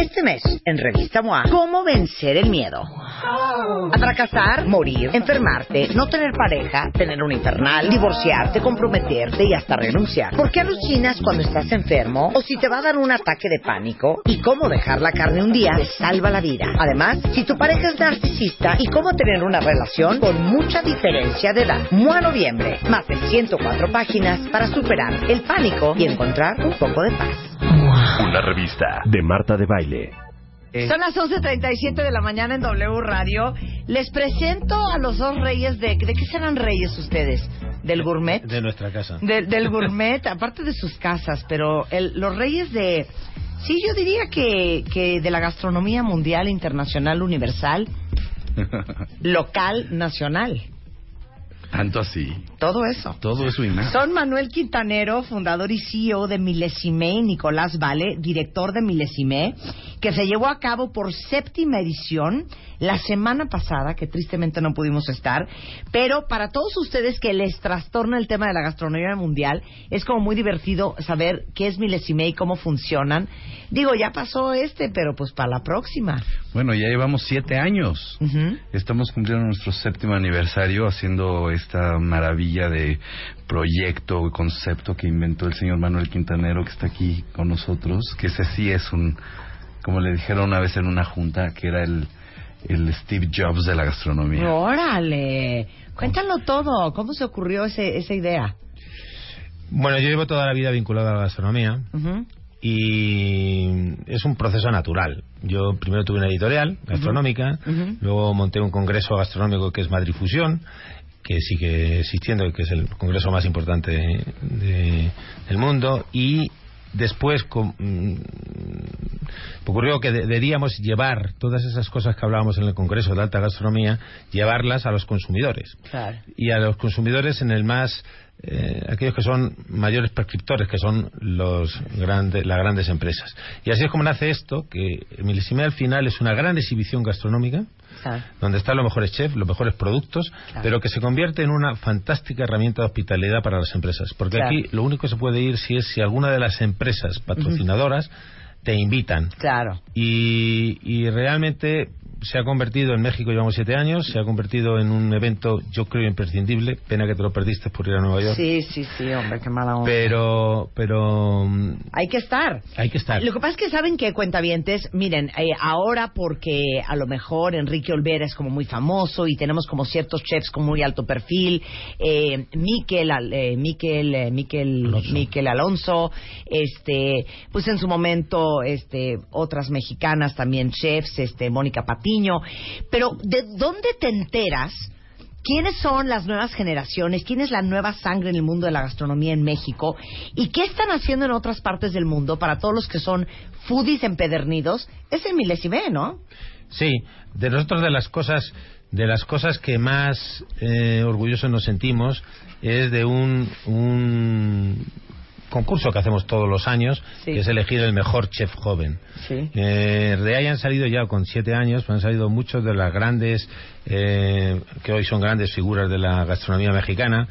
Este mes, en Revista MOA, ¿cómo vencer el miedo? A fracasar, morir, enfermarte, no tener pareja, tener un infernal, divorciarte, comprometerte y hasta renunciar. ¿Por qué alucinas cuando estás enfermo? O si te va a dar un ataque de pánico. ¿Y cómo dejar la carne un día te salva la vida? Además, si tu pareja es narcisista y cómo tener una relación con mucha diferencia de edad. MOA Noviembre, más de 104 páginas para superar el pánico y encontrar un poco de paz. Una revista de Marta de Baile. Son las 11.37 de la mañana en W Radio. Les presento a los dos reyes de... ¿De qué serán reyes ustedes? ¿Del gourmet? De nuestra casa. De- del gourmet, aparte de sus casas, pero el- los reyes de... Sí, yo diría que, que de la gastronomía mundial, internacional, universal, local, nacional. Tanto así. Todo eso. Todo eso y más. Son Manuel Quintanero, fundador y CEO de Milesime, y Nicolás Vale, director de Milesime, que se llevó a cabo por séptima edición la semana pasada, que tristemente no pudimos estar, pero para todos ustedes que les trastorna el tema de la gastronomía mundial, es como muy divertido saber qué es Milesime y cómo funcionan. Digo, ya pasó este, pero pues para la próxima. Bueno, ya llevamos siete años. Estamos cumpliendo nuestro séptimo aniversario haciendo esta maravilla de proyecto y concepto que inventó el señor Manuel Quintanero que está aquí con nosotros, que ese sí es un, como le dijeron una vez en una junta, que era el, el Steve Jobs de la gastronomía. Órale, cuéntalo todo, ¿cómo se ocurrió ese, esa idea? Bueno, yo llevo toda la vida vinculado a la gastronomía y es un proceso natural. Yo primero tuve una editorial gastronómica, luego monté un congreso gastronómico que es Madrid Fusión, que sigue existiendo que es el congreso más importante de- del mundo y después mm, ocurrió que de- deberíamos llevar todas esas cosas que hablábamos en el congreso de alta gastronomía, llevarlas a los consumidores. Claro. y a los consumidores en el más eh, aquellos que son mayores prescriptores que son los grandes las grandes empresas y así es como nace esto que Milesime al final es una gran exhibición gastronómica Claro. donde están los mejores chefs, los mejores productos, Claro. pero que se convierte en una fantástica herramienta de hospitalidad para las empresas. Porque Claro. aquí lo único que se puede ir si es si alguna de las empresas patrocinadoras te invitan. Claro. Y, y realmente se ha convertido en México, llevamos siete años, se ha convertido en un evento, yo creo, imprescindible. Pena que te lo perdiste por ir a Nueva York. Sí, sí, sí, hombre, qué mala onda. Pero, pero mm, Hay que estar. hay que estar. Lo que pasa es que saben que cuentavientes, miren, eh, ahora porque a lo mejor Enrique Olvera es como muy famoso y tenemos como ciertos chefs con muy alto perfil, eh, Miquel, eh, Miquel, eh, Miquel, Alonso. Miquel Alonso, este, pues en su momento, este, otras mexicanas también chefs, este, Mónica Patiño, pero ¿de dónde te enteras? ¿Quiénes son las nuevas generaciones? ¿Quién es la nueva sangre en el mundo de la gastronomía en México? ¿Y qué están haciendo en otras partes del mundo para todos los que son foodies empedernidos? Es el milésime, ¿no? Sí, de nosotros de las cosas de las cosas que más eh, orgullosos nos sentimos es de un concurso que hacemos todos los años, Sí. que es elegir el mejor chef joven. Sí. Eh, de ahí han salido ya con siete años, pues han salido muchos de las grandes, eh, que hoy son grandes figuras de la gastronomía mexicana.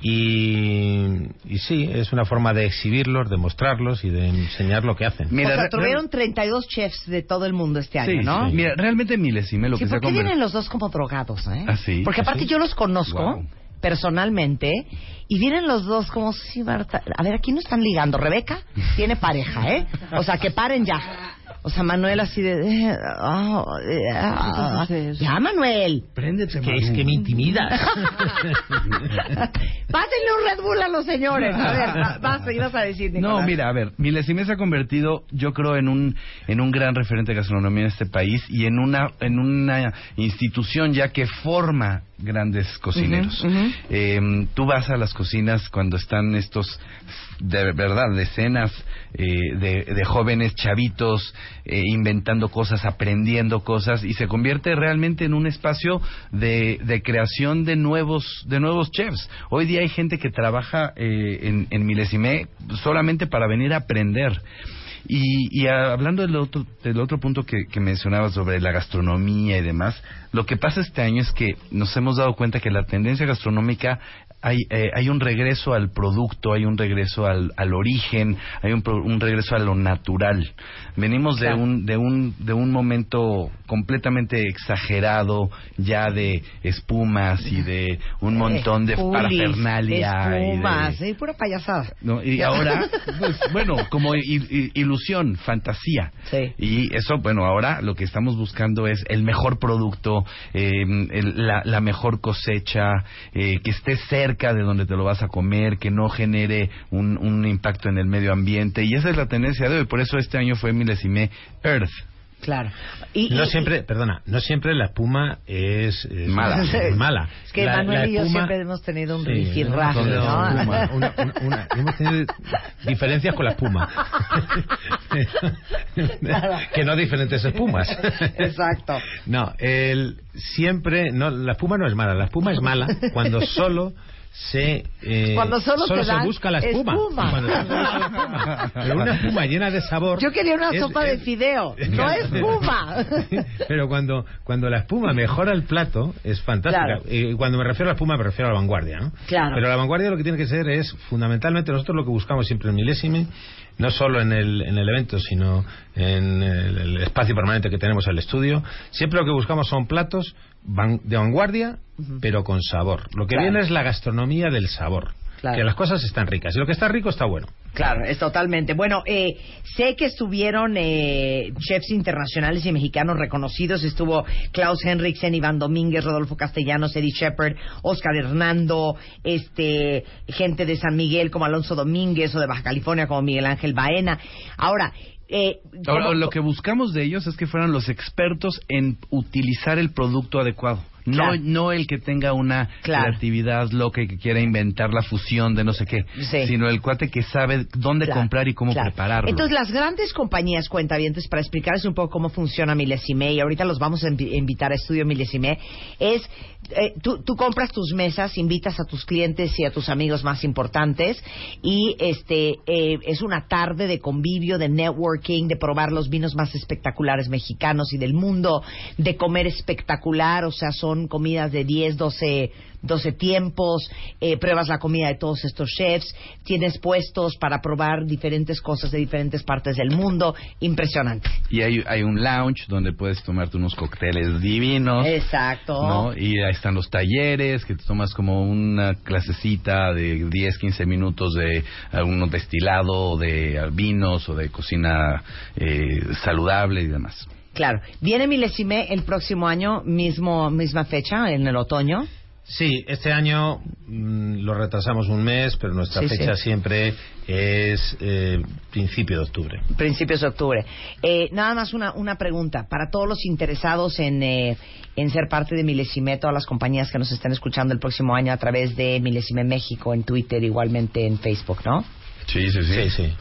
Y, y sí, es una forma de exhibirlos, de mostrarlos y de enseñar lo que hacen. Mira, o sea, tuvieron 32 chefs de todo el mundo este año, Sí, ¿no? sí. Mira, realmente Milesime lo Sí, que ¿por qué vienen los dos como drogados, eh? ¿Ah, sí? Porque ¿Ah, aparte sí? yo los conozco Wow. Personalmente y vienen los dos como sí, Marta. A ver, aquí no están ligando. Rebeca tiene pareja, ¿eh? O sea, que paren ya. O sea, Manuel así de... eh, ah, eh, ah, ya, Manuel. Préndete, Que es que me intimida. Pásenle un Red Bull a los señores. A ver, va- vas, ibas a decir, No, mira, a ver, Milesime se ha convertido, yo creo, en un en un gran referente de gastronomía en este país y en una en una institución ya que forma grandes cocineros. Eh, tú vas a las cocinas cuando están estos, de verdad, decenas eh, de, de jóvenes chavitos eh, inventando cosas, aprendiendo cosas y se convierte realmente en un espacio de, de creación de nuevos de nuevos chefs. Hoy día hay gente que trabaja eh, en, en Milesime solamente para venir a aprender. Y, y hablando del otro, del otro punto que, que mencionabas sobre la gastronomía y demás, lo que pasa este año es que nos hemos dado cuenta que la tendencia gastronómica hay, eh, hay un regreso al producto, hay un regreso al, al origen, hay un, un regreso a lo natural. Venimos de un de un de un momento completamente exagerado ya de espumas y de un montón de parafernalia y de- espumas, sí, pura payasada. ¿no? Y ahora, pues, bueno, como ilusión, fantasía. Sí. Y eso, bueno, ahora lo que estamos buscando es el mejor producto, eh, el- la, la mejor cosecha, eh, que esté cerca de donde te lo vas a comer, que no genere un, un impacto en el medio ambiente. Y esa es la tendencia de hoy. Por eso este año fue Milesime Earth. Claro. Y, No y- siempre, perdona, no siempre la espuma es, es- Mala. es mala. Es que La- Manuel la y yo espuma- siempre hemos tenido un Sí, rifirrafe, no, una- una- una- una- hemos tenido diferencias con la espuma. que no diferentes espumas. Exacto. No, el, siempre, no, la espuma no es mala, la espuma es mala cuando solo se eh, Cuando solo te se dan busca la espuma. espuma. Cuando solo se busca la espuma. Pero una espuma llena de sabor. Yo quería una es- sopa de es- fideo, no espuma. Pero cuando, cuando la espuma mejora el plato, es fantástica. Claro. Eh, cuando me refiero a la espuma, me refiero a la vanguardia, ¿no? Claro. Pero la vanguardia lo que tiene que ser es, fundamentalmente, nosotros lo que buscamos siempre en Milésime, no solo en el, en el evento, sino en el, el espacio permanente que tenemos en el estudio, siempre lo que buscamos son platos van- de vanguardia, pero con sabor. Lo que Claro. viene es la gastronomía del sabor. Claro. Que las cosas están ricas. Y lo que está rico está bueno. Claro, es totalmente. Bueno, eh, sé que estuvieron eh, chefs internacionales y mexicanos reconocidos. Estuvo Klaus Henriksen, Iván Domínguez, Rodolfo Castellanos, Eddie Shepard, Oscar Hernando, este, gente de San Miguel como Alonso Domínguez o de Baja California como Miguel Ángel Baena. Ahora, eh, Ahora, ¿cómo- lo que buscamos de ellos es que fueran los expertos en utilizar el producto adecuado. No, Claro. no el que tenga una Claro. creatividad loca y que quiera inventar la fusión de no sé qué, Sí. sino el cuate que sabe dónde Claro, comprar y cómo prepararlo. Entonces, las grandes compañías cuentavientes, para explicarles un poco cómo funciona Milesime, y ahorita los vamos a invi- invitar a Estudio Milesime, es, eh, tú, tú compras tus mesas, invitas a tus clientes y a tus amigos más importantes, y este eh, es una tarde de convivio, de networking, de probar los vinos más espectaculares mexicanos y del mundo, de comer espectacular, o sea, son comidas de 10, 12 12 tiempos, eh, pruebas la comida de todos estos chefs, tienes puestos para probar diferentes cosas de diferentes partes del mundo, impresionante. Y hay, hay un lounge donde puedes tomarte unos cócteles divinos. Exacto. ¿no? Y ahí están los talleres, que te tomas como una clasecita de 10, 15 minutos de algún destilado, o de eh, vinos o de cocina eh, saludable y demás. Claro. Viene Milesime el próximo año, mismo misma fecha, en el otoño. Sí, este año mm, lo retrasamos un mes, pero nuestra Sí, fecha sí. siempre es eh, principio de octubre. Principios de octubre. Eh, nada más una, una pregunta. Para todos los interesados en, eh, en ser parte de Milesime, todas las compañías que nos estén escuchando el próximo año a través de Milesime México, en Twitter, igualmente en Facebook, ¿no? Sí, sí, Sí, sí.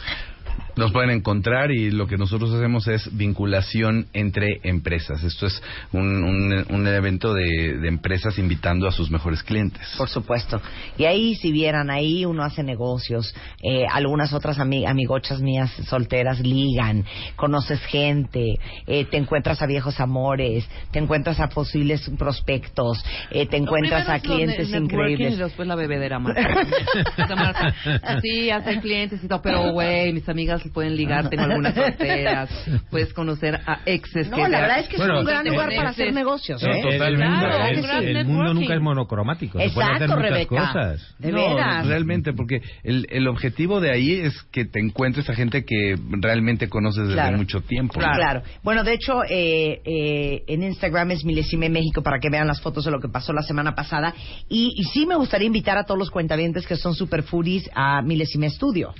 Nos pueden encontrar y lo que nosotros hacemos es vinculación entre empresas. Esto es un, un- un evento de, de empresas invitando a sus mejores clientes. Por supuesto. Y ahí, si vieran, ahí uno hace negocios. Eh, algunas otras ami- amigochas mías solteras ligan, conoces gente, eh, te encuentras a viejos amores, te encuentras a posibles prospectos, eh, te encuentras a clientes increíbles. Y después la bebedera, Marta. O sea, Marta, Sí, hasta hay clientes y todo, pero güey, mis amigas pueden ligar, tengo algunas solteras, puedes conocer a exes No, que la verdad es que es un gran eh, lugar para hacer negocios, ¿eh? Totalmente. el- mundo nunca es monocromático. se pueden hacer Exacto, muchas Rebeca. cosas. De No, veras. realmente, porque el, el objetivo de ahí es que te encuentres a gente que realmente conoces desde Claro. mucho tiempo. ¿no? Claro. Bueno, de hecho, eh, eh, en Instagram es Milesime México para que vean las fotos de lo que pasó la semana pasada. Y, y sí me gustaría invitar a todos los cuentavientes que son super foodies a Milesime Studio.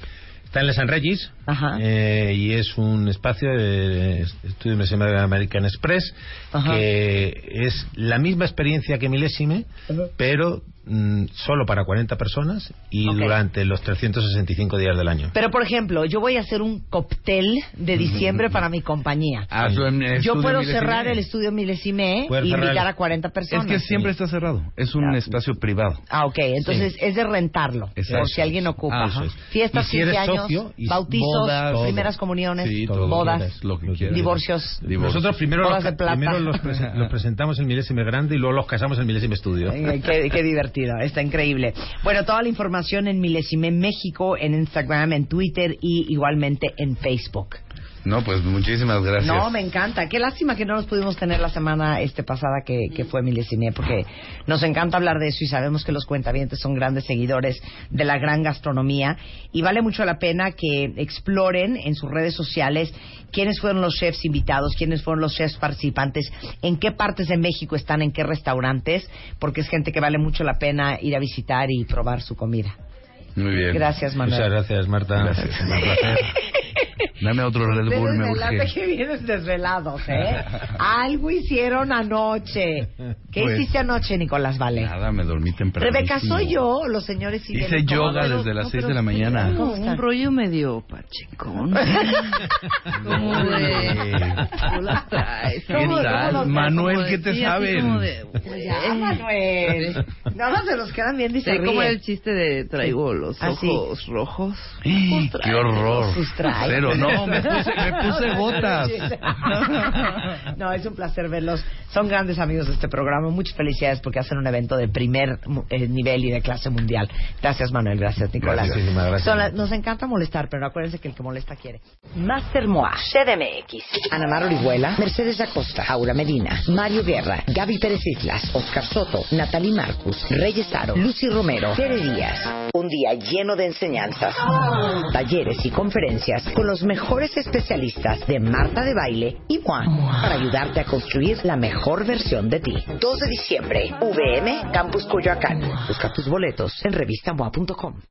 Está en Les San Regis eh, y es un espacio de estudio Milésime de American Express Ajá. que es la misma experiencia que Milésime, pero mm, solo para 40 personas y durante los 365 días del año. Pero, por ejemplo, yo voy a hacer un cóctel de diciembre para mi compañía. El Yo puedo Milesime. cerrar el estudio Milesime y invitar a 40 Es personas. que siempre está cerrado. Es un espacio privado. Ah, ok. Entonces es de rentarlo. Exacto. Por si alguien ocupa. Ajá. Fiestas, si 15 eres años, socio bautizos, bodas, todo. primeras comuniones, Sí, todo. bodas, Lo que quieras. divorcios. Divorcio. Nosotros primero, Bodas los, de plata. primero los, presen- los presentamos en Milésime Grande y luego los casamos en Milésime Estudio. Qué, qué divertido. Está increíble. Bueno, toda la información en Milesime México, en Instagram, en Twitter y igualmente en Facebook. No, pues muchísimas gracias. No, me encanta. Qué lástima que no nos pudimos tener la semana este pasada que, que fue Milesime, porque nos encanta hablar de eso y sabemos que los cuentavientes son grandes seguidores de la gran gastronomía y vale mucho la pena que exploren en sus redes sociales quiénes fueron los chefs invitados, quiénes fueron los chefs participantes, en qué partes de México están, en qué restaurantes, porque es gente que vale mucho la pena ir a visitar y probar su comida. Muy bien. Gracias, Manuel. Muchas gracias, Marta. Gracias, un placer. Dame otro Red Bull, me urge. que vienes desvelados, ¿eh? Algo hicieron anoche. ¿Qué Pues, hiciste anoche, Nicolás Vale? Nada, me dormí temprano. Rebeca, soy yo, los señores siguen Hice ¿Cómo? yoga Pero- desde las no, 6 pero de la sí, mañana. ¿cómo? Un rollo medio pachecón. ¿Cómo de...? ¿Tú las traes? ¿Qué ¿Cómo- tal? cómo Manuel, ¿qué te saben? como de- Ya, Manuel. Nada se nos quedan bien y se Sí, como el chiste de traigo los Ah, sí. ojos rojos. ¡Ih, Pues ¡Qué horror! Pero no, me puse, me puse botas. No, es un placer verlos. Son grandes amigos de este programa. Muchas felicidades porque hacen un evento de primer eh, nivel y de clase mundial. Gracias, Manuel. Gracias, Nicolás. Gracias. Gracias. Son la- nos encanta molestar, pero acuérdense que el que molesta quiere. Master Moa, CDMX, Ana Mar Orihuela, Mercedes Acosta, Aura Medina, Mario Guerra, Gaby Pérez Islas, Oscar Soto, Natalie Marcus, Reyes Aro, Lucy Romero, Tere Díaz. Un día lleno de enseñanzas, talleres y conferencias con los mejores especialistas de Marta de Baile y Juan para ayudarte a construir la mejor versión de ti. 2 de diciembre, VM Campus Coyoacán. Busca tus boletos en revistamoa.com.